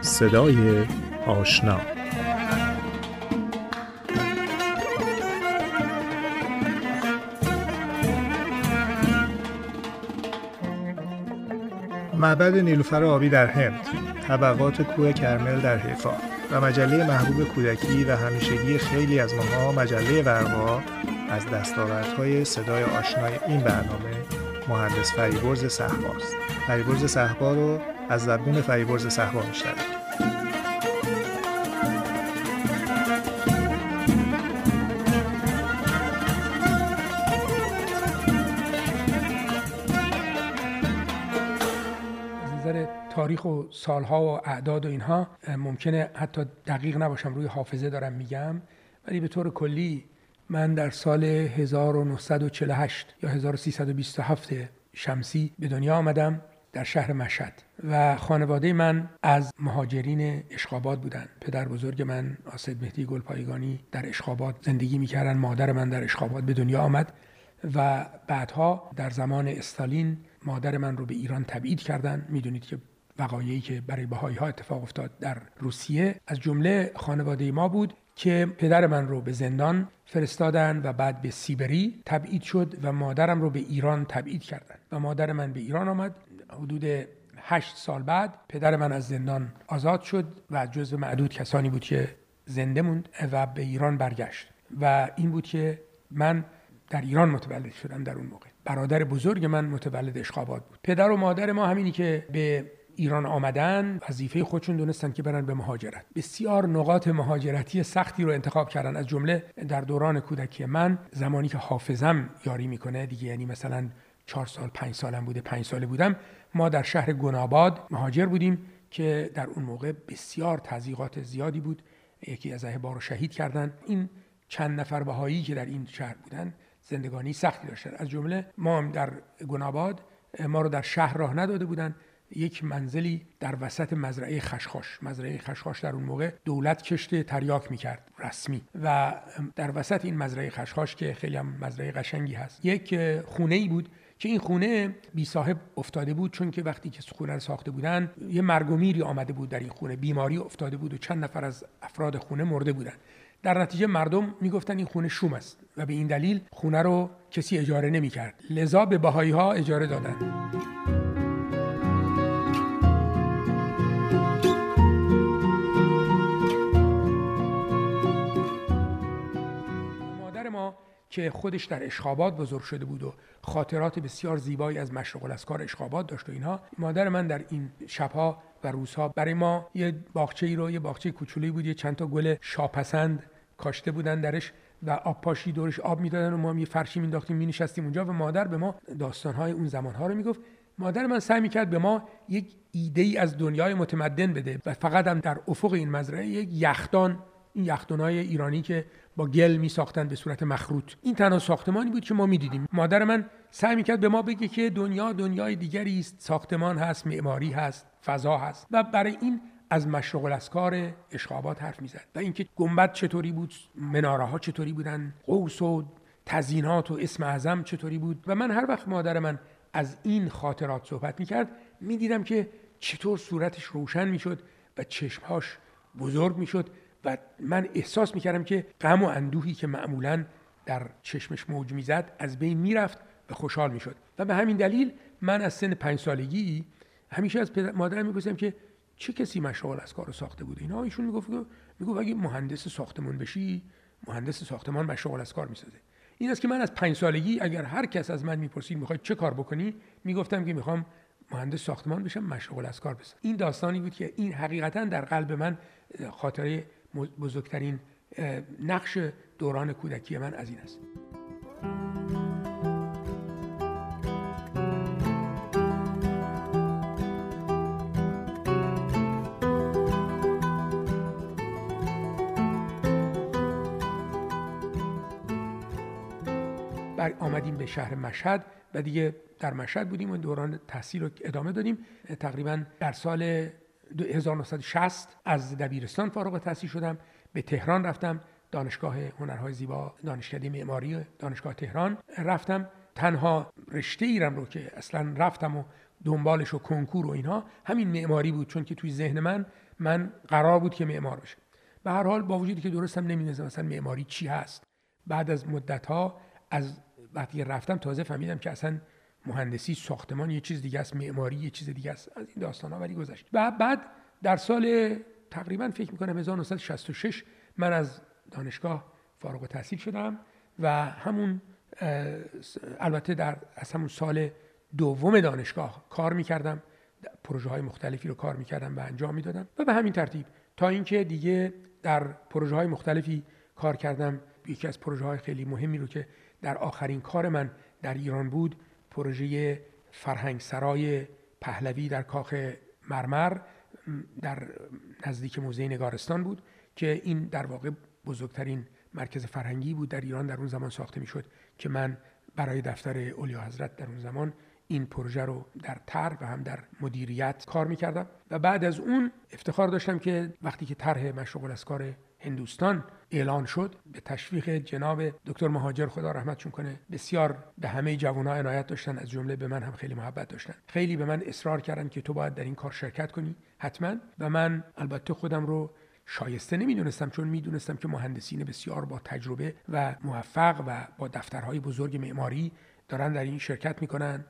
صدای آشنا. معبد نیلوفر آبی در هند. طبقات کوه کرمل در حیفا. و مجله محبوب کودکی و همیشگی خیلی از ماها مجله ورقا از دستاوردهای صدای آشنای این برنامه مهندس فریبرز صحباست. فریبرز صحبا رو از زبون فریبرز صحبا میشنوید. تاریخ و سالها و اعداد و اینها ممکنه حتی دقیق نباشم روی حافظه دارم میگم. ولی به طور کلی من در سال 1948 یا 1327 شمسی به دنیا آمدم در شهر مشهد و خانواده من از مهاجرین اشخابات بودن پدر بزرگ من آسد مهدی گلپایگانی در اشخابات زندگی می‌کردن مادر من در اشخابات به دنیا آمد و بعدها در زمان استالین مادر من رو به ایران تبعید کردن. می‌دونید که وقایعی که برای بهایی ها اتفاق افتاد در روسیه. از جمله خانواده ما بود که پدر من رو به زندان فرستادن و بعد به سیبری تبعید شد و مادرم رو به ایران تبعید کردن. و مادر من به ایران آمد. حدود هشت سال بعد پدر من از زندان آزاد شد و جزو معدود کسانی بود که زنده موند و به ایران برگشت. و این بود که من در ایران متولد شدم در اون موقع. برادر بزرگ من متولد اشخابات بود. پدر و مادر ما همینی که به ایران آمدن وظیفه خودشون دونستن که برن به مهاجرت. بسیار نقاط مهاجرتی سختی رو انتخاب کردن. از جمله در دوران کودکی من زمانی که حافظم یاری می‌کنه دیگه یعنی مثلا چهار سال پنج سالم بوده پنج ساله بودم. ما در شهر گناباد مهاجر بودیم که در اون موقع بسیار تضییقات زیادی بود. یکی از اهبار رو شهید کردن. این چند نفر بهایی که در این شهر بودن زندگانی سختی داشتن. از جمله ما هم در گناباد ما رو در شهر راه نداده بودن. یک منزلی در وسط مزرعه خشخاش. مزرعه خشخاش در اون موقع دولت کشت تریاک می‌کرد رسمی. و در وسط این مزرعه خشخاش که خیلی هم مزرعه قشنگی هست یک خونه ای بود که این خونه بی صاحب افتاده بود چون که وقتی که خونه رو ساخته بودن یه مرگ و میری آمده بود در این خونه. بیماری افتاده بود و چند نفر از افراد خونه مرده بودن. در نتیجه مردم می‌گفتن این خونه شوم است و به این دلیل خونه رو کسی اجاره نمی‌کرد. لذا به بهایی ها اجاره دادن. که خودش در اشخابات بزرگ شده بود و خاطرات بسیار زیبایی از مشرق الاسکار اشخابات داشت و اینها. مادر من در این شبها و روزها برای ما یه باغچه ای رو یه باغچه کوچولی بود یه چند تا گل شاپسند کاشته بودن درش و آب پاشی دورش آب می‌دادن و ما یه فرشی مینداختیم مینشستیم اونجا و مادر به ما داستانهای اون زمانها رو می‌گفت. مادر من سعی می‌کرد به ما یک ایده ای از دنیای متمدن بده و فقط هم در افق این مزرعه یک یخدان این یخدانهای ایرانی که با گل می ساختن به صورت مخروط. این تنها ساختمانی بود که ما می‌دیدیم. مادر من سعی می‌کرد به ما بگه که دنیا دنیای دیگری است. ساختمان هست معماری هست فضا هست. و برای این از مشرق الاسکار اشخابات حرف می‌زد. و اینکه گنبد چطوری بود مناره ها چطوری بودن قوس و تزینات و اسم اعظم چطوری بود. و من هر وقت مادر من از این خاطرات صحبت می‌کرد می‌دیدم که چطور صورتش روشن می‌شد و چشمهاش بزرگ می‌شد من احساس می‌کردم که غم و اندوهی که معمولا در چشمش موج می‌زد از بین می‌رفت و خوشحال می‌شد. و به همین دلیل من از سن پنج سالگی همیشه از پدر مادرم می‌گفتم که چه کسی مشغول از کارو ساخته بوده اینا ایشون می‌گفت می‌گفت اگه مهندس ساختمان بشی مهندس ساختمان مشغول از کار می‌سازه. این است که من از پنج سالگی اگر هر کس از من می‌پرسید می‌خوای چه کار بکنی می‌گفتم که می‌خوام مهندس ساختمان بشم مشغول از کار بشم این داستانی بود که این حقیقتا در قلب من خاطره بزرگترین نقش دوران کودکی من از این است. بر آمدیم به شهر مشهد و دیگه در مشهد بودیم و دوران تحصیل رو ادامه دادیم. تقریبا در سال 1960 از دبیرستان فارغ التحصیل شدم به تهران رفتم دانشگاه هنرهای زیبا دانشکده معماری دانشگاه تهران رفتم. تنها رشته ایرم رو که اصلا رفتم و دنبالش و کنکور و اینها همین معماری بود. چون که توی ذهن من من قرار بود که معمار بشم به هر حال با وجودی که درستم نمی‌دونستم مثلا معماری چی هست. بعد از مدت ها از وقتی رفتم تازه فهمیدم که اصلا مهندسی ساختمان یه چیز دیگه است معماری یه چیز دیگه است. از این داستان ها ولی گذشت. و بعد در سال تقریبا فکر می‌کنم 1966 من از دانشگاه فارغ التحصیل شدم و همون البته در از همون سال دوم دانشگاه کار می‌کردم. پروژه های مختلفی رو کار می‌کردم و انجام می‌دادم. و به همین ترتیب تا اینکه دیگه در پروژه های مختلفی کار کردم. یکی از پروژه های خیلی مهمی رو که در آخرین کار من در ایران بود پروژه فرهنگ سرای پهلوی در کاخ مرمر در نزدیک موزه نگارستان بود که این در واقع بزرگترین مرکز فرهنگی بود در ایران در اون زمان ساخته می‌شد که من برای دفتر اولیا حضرت در اون زمان این پروژه رو در طرح و هم در مدیریت کار می‌کردم. و بعد از اون افتخار داشتم که وقتی که طرح مشروع الاسکار هندوستان اعلان شد به تشویق جناب دکتر مهاجر خدا رحمتشون کنه بسیار به همه جوانها عنایت داشتن از جمله به من هم خیلی محبت داشتن. خیلی به من اصرار کردن که تو باید در این کار شرکت کنی. حتما. و من البته خودم رو شایسته نمی‌دونستم چون می‌دونستم که مهندسین بسیار با تجربه و موفق و با دفترهای بزرگ معماری دارن در این شرکت می‌کنن.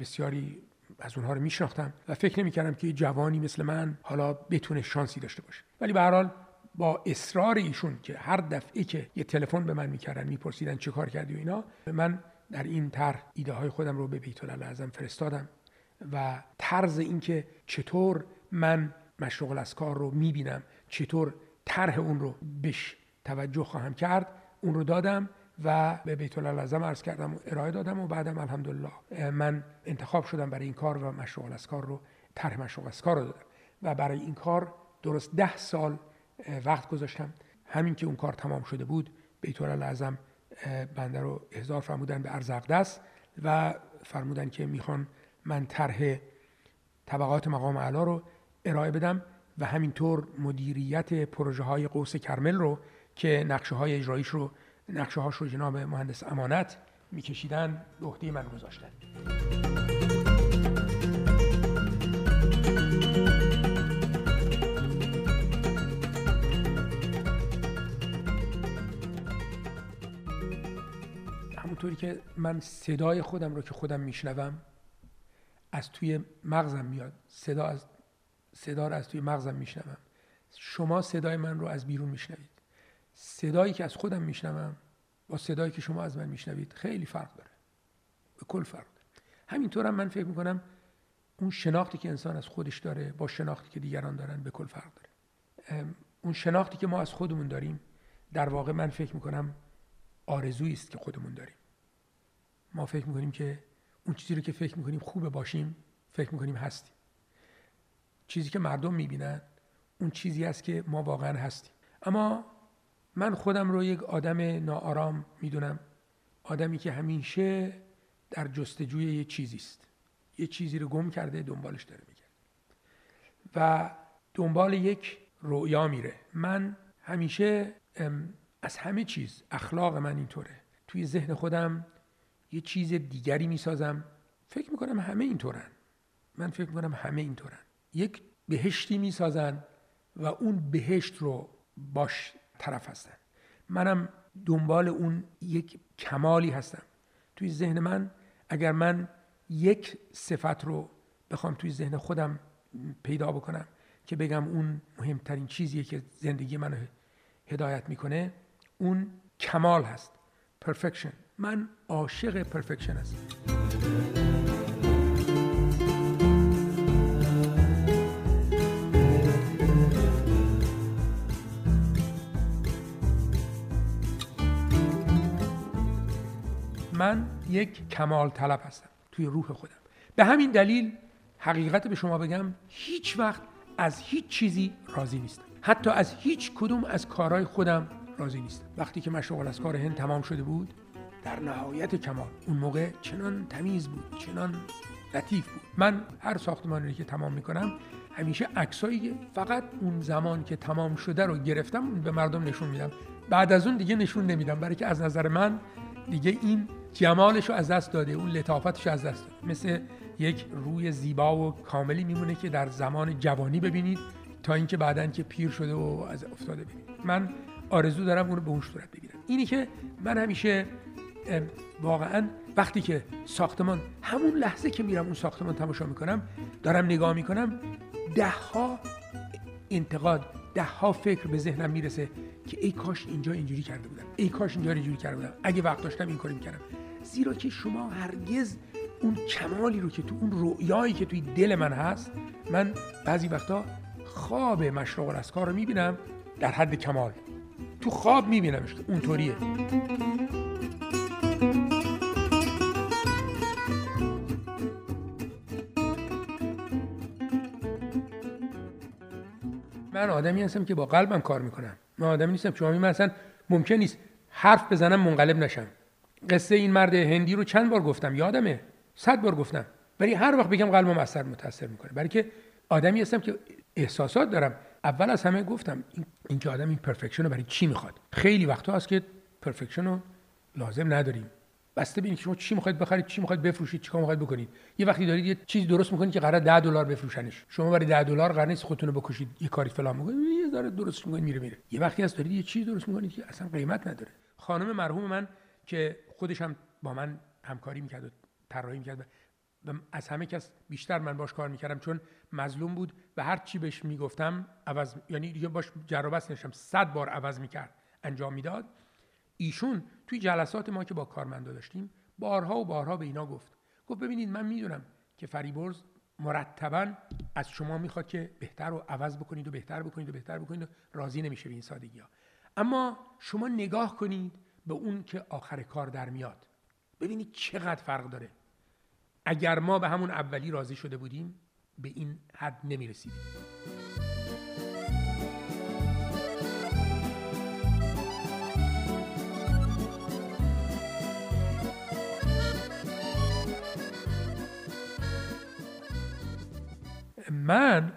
بسیاری از اونها رو میشناختم و فکر نمی‌کردم که جوانی مثل من حالا بتونه شانسی داشته باشه. ولی به هر حال با اصرار ایشون که هر دفعه که یه تلفن به من می‌کردن میپرسیدن چه کار کردی و اینا من در این طرح ایده های خودم رو به بیت اعظم فرستادم و طرز اینکه چطور من مشروق کار رو می‌بینم چطور طرح اون رو بهش توجه خواهم کرد اون رو دادم و به بیت اعظم عرض کردم و ارائه دادم و بعدم الحمدلله من انتخاب شدم برای این کار و مشروع کار رو طرح مشروع کار رو دادم. و برای این کار درست ده سال وقت گذاشتم. همین که اون کار تمام شده بود بیت اعظم بنده رو احضار فرمودن به ارز اقدس و فرمودن که می‌خوان من طرح طبقات مقام علا رو ارائه بدم و همینطور مدیریت پروژه های قوس کرمل رو که نقشه های اجرایش رو نقشه هاش رو جناب مهندس امانت میکشیدن به عهده من گذاشتن. همونطوری که من صدای خودم رو که خودم میشنوم از توی مغزم میاد. صدا از صدا رو از توی مغزم میشنوم. شما صدای من رو از بیرون میشنوید. صدایی که از خودم میشنوم با صدایی که شما از من میشنوید خیلی فرق داره. به کل فرق داره. همینطور هم من فکر می‌کنم اون شناختی که انسان از خودش داره با شناختی که دیگران دارن به کل فرق داره. اون شناختی که ما از خودمون داریم در واقع من فکر می‌کنم آرزویی است که خودمون داریم. ما فکر می‌کنیم که اون چیزی رو که فکر می‌کنیم خوبه باشیم فکر می‌کنیم هستیم. چیزی که مردم می‌بینن اون چیزی است که ما واقعا هستیم. اما من خودم رو یک آدم ناآرام می‌دونم. آدمی که همیشه در جستجوی یه چیزی است. یه چیزی رو گم کرده دنبالش داره میگه و دنبال یک رویا میره. من همیشه از همه چیز اخلاق من اینطوره. توی ذهن خودم یه چیز دیگری می‌سازم. فکر می‌کنم همه اینطورن. من فکر می‌کنم همه اینطورن. یک بهشتی می‌سازن و اون بهشت رو باش طرف هستن. منم دنبال اون یک کمالی هستم. توی ذهن من اگر من یک صفت رو بخوام توی ذهن خودم پیدا بکنم که بگم اون مهمترین چیزیه که زندگی منو هدایت می‌کنه اون کمال هست. پرفکشن من عاشق پرفکشن هستم. من یک کمال طلب هستم توی روح خودم. به همین دلیل حقیقت به شما بگم هیچ وقت از هیچ چیزی راضی نیستم. حتی از هیچ کدوم از کارهای خودم راضی نیستم. وقتی که مشغول از کار هند تمام شده بود در نهایت کمال. اون موقع چنان تمیز بود چنان لطیف بود. من هر ساختمانی که تمام می‌کنم همیشه عکسایی فقط اون زمان که تمام شده رو گرفتم به مردم نشون میدم. بعد از اون دیگه نشون نمیدم برای که از نظر من دیگه این جمالش رو از دست داده اون لطافتش از دست داده. مثل یک روی زیبا و کاملی میمونه که در زمان جوانی ببینید تا اینکه بعدا که پیر شده و از افتاده ببینید. من آرزو دارم اون رو به اون صورت ببینم اینی که من همیشه واقعا وقتی که ساختمان همون لحظه که میرم اون ساختمان تماشا می‌کنم دارم نگاه می‌کنم ده ها انتقاد ده ها فکر به ذهنم می‌رسه که ای کاش اینجا اینجوری کرده بودم. ای کاش اینجا اینجوری کرده بودم. اگه وقت داشتم این کاری می‌کردم. زیرا که شما هرگز اون کمالی رو که تو اون رویایی که توی دل من هست من بعضی وقتا خواب مشرق الاسکار رو می‌بینم در حد کمال. تو خواب میبینمش. اونطوریه. من آدمی هستم که با قلبم کار می‌کنم. من آدمی نیستم. شما من اصلا ممکن نیست حرف بزنم منقلب نشم. قصه این مرد هندی رو چند بار گفتم؟ یادمه. صد بار گفتم. ولی هر وقت بگم قلبم اثر متاثر می‌کنه. برای که آدمی هستم که احساسات دارم. اول از همه گفتم این, که آدم این پرفکشن رو برای چی می‌خواد؟ خیلی وقتا هست که پرفکشن رو لازم نداریم. بسته ببینید شما چی می‌خواید بخرید چی می‌خواید بفروشید چیکار می‌خواید بکنید. یه وقتی دارید یه چیزی درست می‌کنید که قرار 10 دلار بفروشنش. شما برای 10 دلار قرار نیست خودتون رو بکشید یه کاری فلان می‌کنید یه ذره درست می‌کنید میره میره یه وقتی هست دارید یه چیزی درست می‌کنید که اصلا قیمت نداره. خانم مرحوم من که خودش هم با من همکاری می‌کرد و طراحی می‌کرد و از همه کس بیشتر من باش کار می‌کردم چون مظلوم بود و هر چی بهش می‌گفتم عوض یعنی دیگه باش جرابست نشم صد بار عوض می‌کرد انجام می‌داد. ایشون توی جلسات ما که با کارمندا داشتیم بارها و بارها به اینا گفت. گفت ببینید من می‌دونم که فریبرز مرتبا از شما می‌خواد که بهتر رو عوض بکنید و بهتر بکنید و بهتر بکنید و راضی نمیشه به این سادگی ها اما شما نگاه کنید به اون که آخر کار در میاد. ببینید چقدر فرق داره. اگر ما به همون اولی راضی شده بودیم به این حد نمی‌رسیدیم. من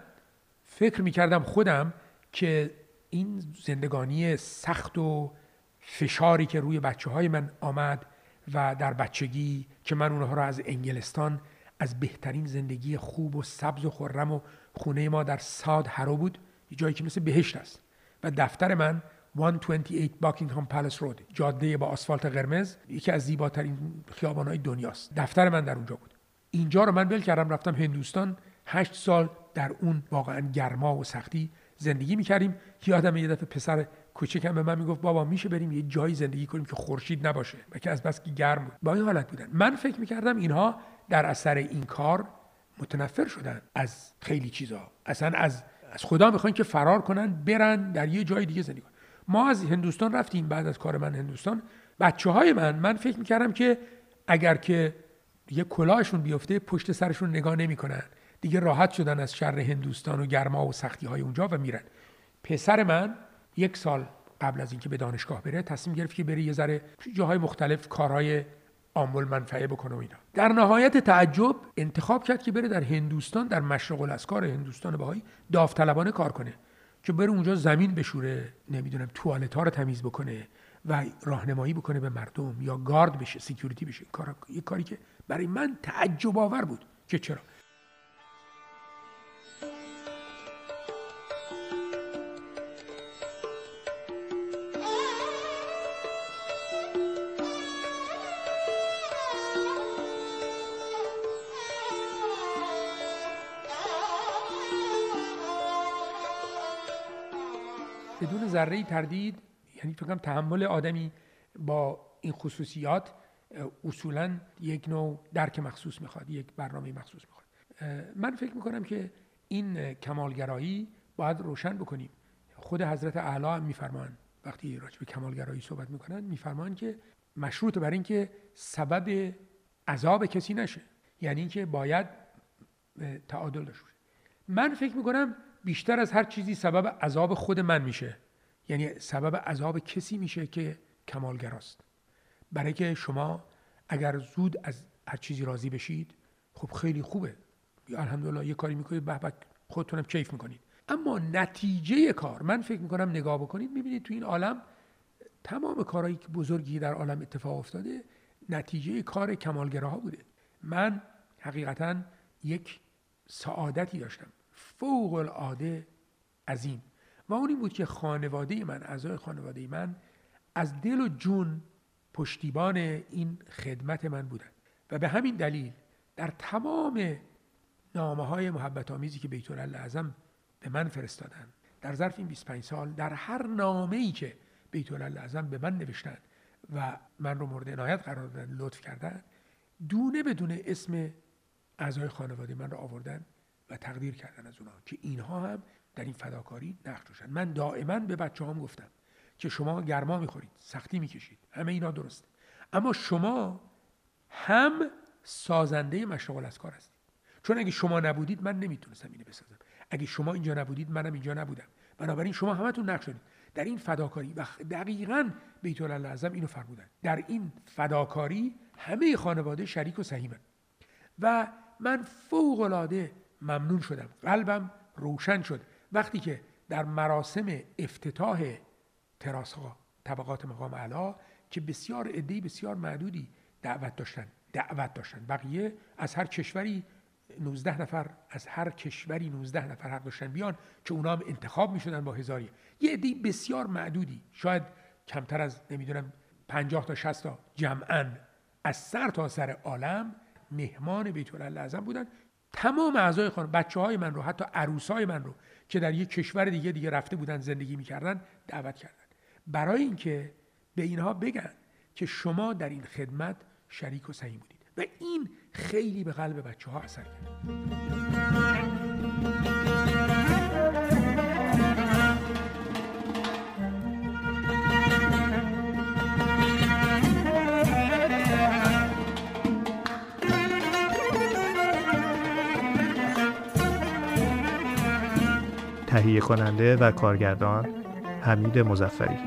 فکر می‌کردم خودم که این زندگانی سخت و فشاری که روی بچه های من آمد و در بچگی که من اونها رو از انگلستان از بهترین زندگی خوب و سبز و خرم و خونه ما در ساد هرو بود یه جایی که مثل بهشت است. و دفتر من 128 باکینگهام پلس رود جاده با آسفالت قرمز یکی از زیباترین خیابانهای دنیاست. دفتر من در اونجا بود. اینجا رو من ول کردم رفتم هندوستان. هشت سال در اون واقعا گرما و سختی زندگی می‌کردیم. یادم یه دفعه پسر کوچکم به من می‌گفت بابا میشه بریم یه جایی زندگی کنیم که خورشید نباشه. و که از بس که گرم بود. با این حالت بودن. من فکر می‌کردم اینها در اثر این کار متنفر شدن از خیلی چیزا. اصلا از از خدا می‌خوان که فرار کنن برن در یه جای دیگه زندگی کنن. ما از هندوستان رفتیم بعد از کار من هندوستان. بچه های من من فکر می‌کردم که اگر که یه کلاهشون بیفته پشت سرشون نگاه نمی‌کنن. دیگه راحت شدن از شر هندوستان و گرما و سختی های اونجا و میرن. پسر من یک سال قبل از اینکه به دانشگاه بره تصمیم گرفت که بره یه ذره جاهای مختلف کارهای آمول منفعه بکنه و اینا. در نهایت تعجب انتخاب کرد که بره در هندوستان در مشرق الاسکار هندوستان بهایی داوطلبانه کار کنه. که بره اونجا زمین بشوره نمی‌دونم توالت ها رو تمیز بکنه و راهنمایی بکنه به مردم یا گارد بشه سکیوریتی بشه. کار یه کاری که برای من تعجب آور بود. که چرا؟ ذره تردید یعنی فکر تحمل آدمی با این خصوصیات اصولا یک نوع درک مخصوص می‌خواد یک برنامه مخصوص می‌خواد. من فکر می‌کنم که این کمالگرایی باید روشن بکنیم. خود حضرت اعلی میفرمان وقتی راجع به کمالگرایی صحبت می‌کنن میفرمان که مشروط بر اینکه سبب عذاب کسی نشه. یعنی اینکه باید تعادل داشته من فکر می‌کنم بیشتر از هر چیزی سبب عذاب خود من میشه. یعنی سبب عذاب کسی میشه که کمالگراست. برای که شما اگر زود از هر چیزی راضی بشید خب خیلی خوبه. الحمدلله یه کاری می‌کنید به به خودتونم کیف می‌کنید. اما نتیجه کار من فکر می‌کنم نگاه بکنید می‌بینید تو این عالم تمام کارهایی بزرگی در عالم اتفاق افتاده نتیجه کار کمالگراها بوده. من حقیقتا یک سعادتی داشتم. فوق العاده عظیم. و اون این بود که خانواده من اعضای خانواده من از دل و جون پشتیبان این خدمت من بودن. و به همین دلیل در تمام نامه های محبت آمیزی که بیت اعظم به من فرستادن در ظرف این 25 سال در هر نامه ای که بیت اعظم به من نوشتن و من رو مورد عنایت قرار دادن لطف کردن دونه بدون اسم اعضای خانواده من رو آوردن و تقدیر کردن از اونها که اینها هم در این فداکاری نقش داشتن. من دائما به بچه هم گفتم که شما گرما می‌خورید سختی می‌کشید. همه اینا درسته. اما شما هم سازنده مشغول از کار هستید. چون اگه شما نبودید من نمی‌تونستم اینو بسازم. اگه شما اینجا نبودید منم اینجا نبودم. بنابراین شما همتون نقش دارید. در این فداکاری و دقیقا بیت اعظم اینو فرمودن. در این فداکاری همه خانواده شریک و سهیمن و من فوق العاده ممنون شدم. قلبم روشن شد. وقتی که در مراسم افتتاح تراس ها طبقات مقام علا که بسیار عده بسیار معدودی دعوت داشتن دعوت داشتن. بقیه از هر کشوری 19 نفر از هر کشوری 19 نفر حق داشتن بیان که اونا هم انتخاب می شدن با هزاری یه عده بسیار معدودی. شاید کمتر از نمی‌دونم 50 تا 60 تا. جمعا از سر تا سر عالم مهمان بیت اعظم بودن تمام اعضای خانم بچه های من رو حتی عروس های من رو که در یک کشور دیگه دیگه رفته بودن زندگی می‌کردن دعوت کردن. برای اینکه به اینها بگن که شما در این خدمت شریک و سهیم بودید. و این خیلی به قلب بچه ها اثر کرد تهیه کننده و کارگردان حمید مزفری